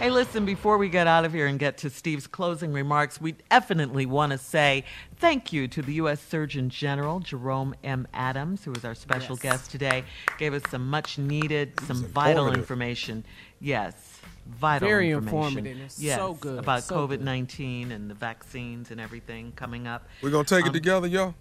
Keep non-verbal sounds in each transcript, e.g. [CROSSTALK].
Hey, listen, before we get out of here and get to Steve's closing remarks, we definitely want to say thank you to the U.S. Surgeon General, Jerome M. Adams, who was our special Yes. guest today. Gave us some much needed, some vital information. Yes, vital Very information. informative. It's Yes, so good, About so. COVID 19 and the vaccines and everything coming up. We're gonna take Um, it together, y'all.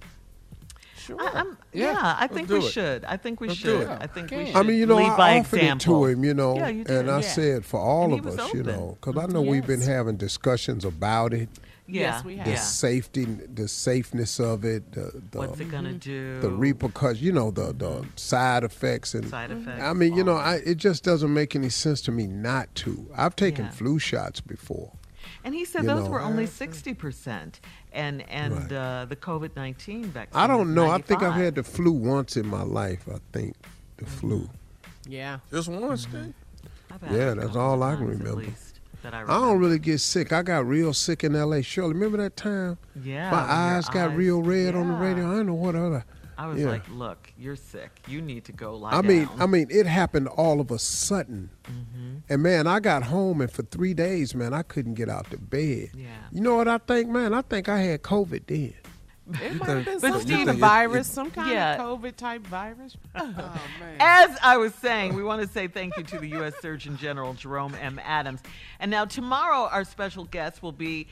Sure. I, I'm, Yeah. yeah, I think do we it. should. I think we Let's should. do it. I think we should. I mean, you know, lead I offered example. it to him, you know, Yeah, you did. and I Yeah. said for all And of was us, you know, because I know we've been having discussions about it, Yeah, Yes, we have. the yeah. safety, the safeness of it, the, the, What's it gonna mm-hmm. do? the repercussions, you know, the the side effects and Side effects. I mean, you know, I, it just doesn't make any sense to me not to. I've taken Yeah. flu shots before. And he said you those know. were only sixty percent, and and Right. uh, the COVID nineteen vaccine. I don't know. I think I've had the flu once in my life. I think the flu. Yeah. Just once, Mm-hmm. Steve. Yeah, that's all I can remember. least that I, I don't really get sick. I got real sick in L.A. Shirley, remember that time? Yeah, my eyes got eyes- real red on the radio. I don't know what other. I was yeah. like, "Look, you're sick. You need to go lie I mean, down." I mean, it happened all of a sudden. Mm-hmm. And man, I got home and for three days, man, I couldn't get out the bed. Yeah. You know what I think, man? I think I had COVID then. It might think- have been some Steve- kind of it- virus, some kind Yeah. of COVID type virus. [LAUGHS] Oh, man. As I was saying, we want to say thank you to the U.S. Surgeon General Jerome M. Adams. And now tomorrow, our special guest will be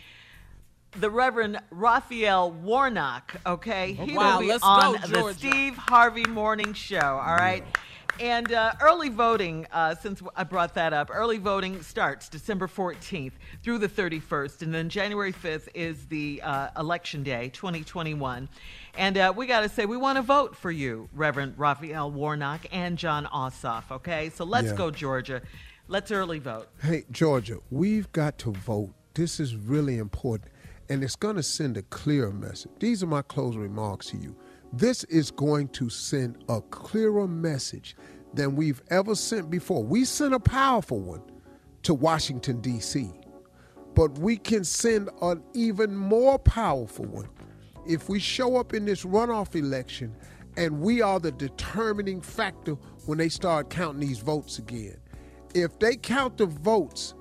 the Reverend Raphael Warnock. Okay, he Wow, will be on go, the Steve Harvey Morning Show. All right. And uh, early voting, uh, since I brought that up, early voting starts December 14th through the 31st. And then January 5th is the uh, election day, 2021. And uh, we got to say, we want to vote for you, Reverend Raphael Warnock and Jon Ossoff. Okay. So let's Yeah. go, Georgia. Let's early vote. Hey, Georgia, we've got to vote. This is really important. And it's going to send a clear message. These are my closing remarks to you. This is going to send a clearer message than we've ever sent before. We sent a powerful one to Washington, D.C., but we can send an even more powerful one if we show up in this runoff election and we are the determining factor when they start counting these votes again. If they count the votes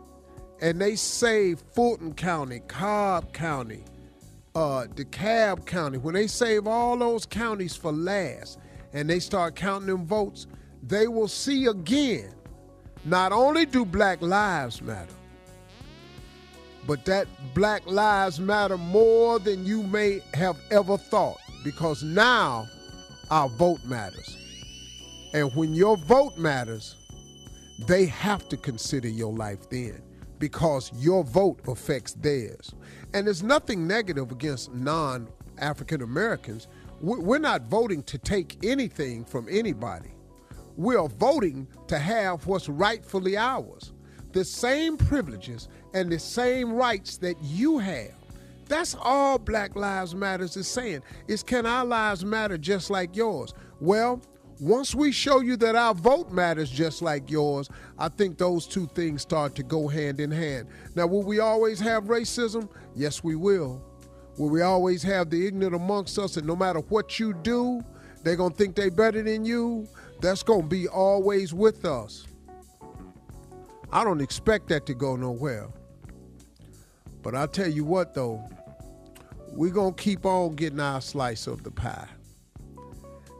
and they save Fulton County, Cobb County, uh, DeKalb County, when they save all those counties for last and they start counting them votes, they will see again not only do black lives matter, but that black lives matter more than you may have ever thought because now our vote matters. And when your vote matters, they have to consider your life then because your vote affects theirs. And there's nothing negative against non African Americans. We- We're not voting to take anything from anybody. We are voting to have what's rightfully ours the same privileges and the same rights that you have. That's all Black Lives Matters is saying. Is can our lives matter just like yours? Well, once we show you that our vote matters just like yours, I think those two things start to go hand in hand. Now, will we always have racism? Yes, we will. Will we always have the ignorant amongst us, and no matter what you do, they're gonna think they're better than you? That's gonna be always with us. I don't expect that to go nowhere. But I tell you what, though, we're going to keep on getting our slice of the pie.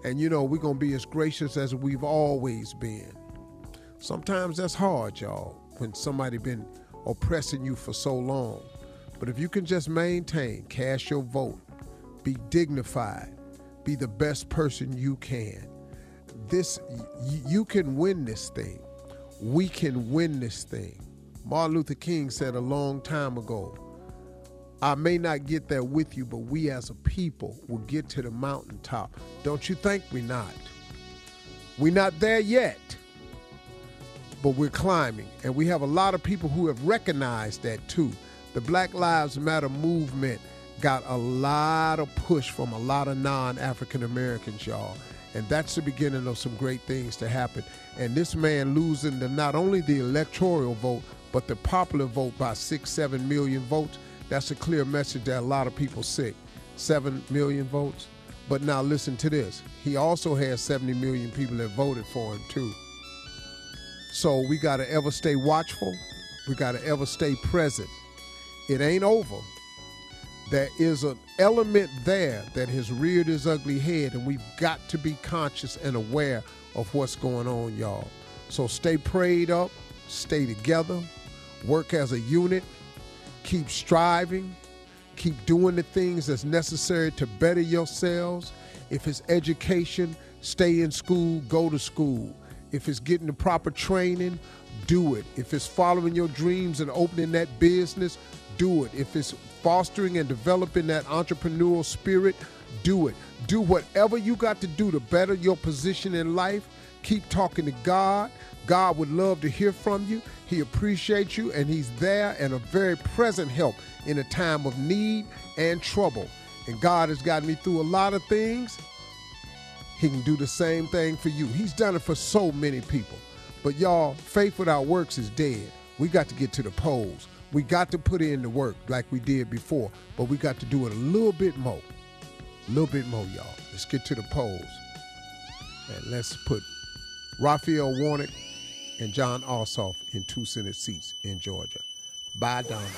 And you know, we're going to be as gracious as we've always been. Sometimes that's hard, y'all, when somebody been oppressing you for so long. But if you can just maintain, cast your vote, be dignified, be the best person you can. This you can win this thing. We can win this thing. Martin Luther King said a long time ago, I may not get there with you, but we as a people will get to the mountaintop. Don't you think we're not? We're not there yet, but we're climbing. And we have a lot of people who have recognized that too. The Black Lives Matter movement got a lot of push from a lot of non African Americans, y'all. And that's the beginning of some great things to happen. And this man losing the, not only the electoral vote, but the popular vote by six, seven million votes, that's a clear message that a lot of people sick. Seven million votes. But now listen to this. He also has 70 million people that voted for him too. So we got to ever stay watchful We got to ever stay present. It ain't over. There is an element there that has reared his ugly head, and we've got to be conscious and aware of what's going on, y'all. So stay prayed up, stay together, work as a unit, keep striving, keep doing the things that's necessary to better yourselves. If it's education, stay in school, go to school. If it's getting the proper training, do it. If it's following your dreams and opening that business, do it. If it's fostering and developing that entrepreneurial spirit, do it. Do whatever you got to do to better your position in life. Keep talking to God. God would love to hear from you. He appreciates you and he's there and a very present help in a time of need and trouble. And God has gotten me through a lot of things. He can do the same thing for you. He's done it for so many people. But y'all, faith without works is dead. We got to get to the polls. We got to put in the work like we did before, but we got to do it a little bit more. A little bit more, y'all. Let's get to the polls. And let's put Raphael Warnock and Jon Ossoff in two Senate seats in Georgia. Bye, Donald.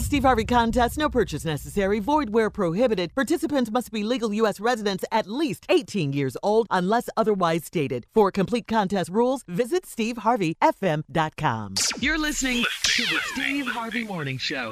Steve Harvey contests, no purchase necessary, void where prohibited. Participants must be legal U.S. residents at least 18 years old unless otherwise stated. For complete contest rules, visit SteveHarveyFM.com. You're listening to the Steve Harvey Morning Show.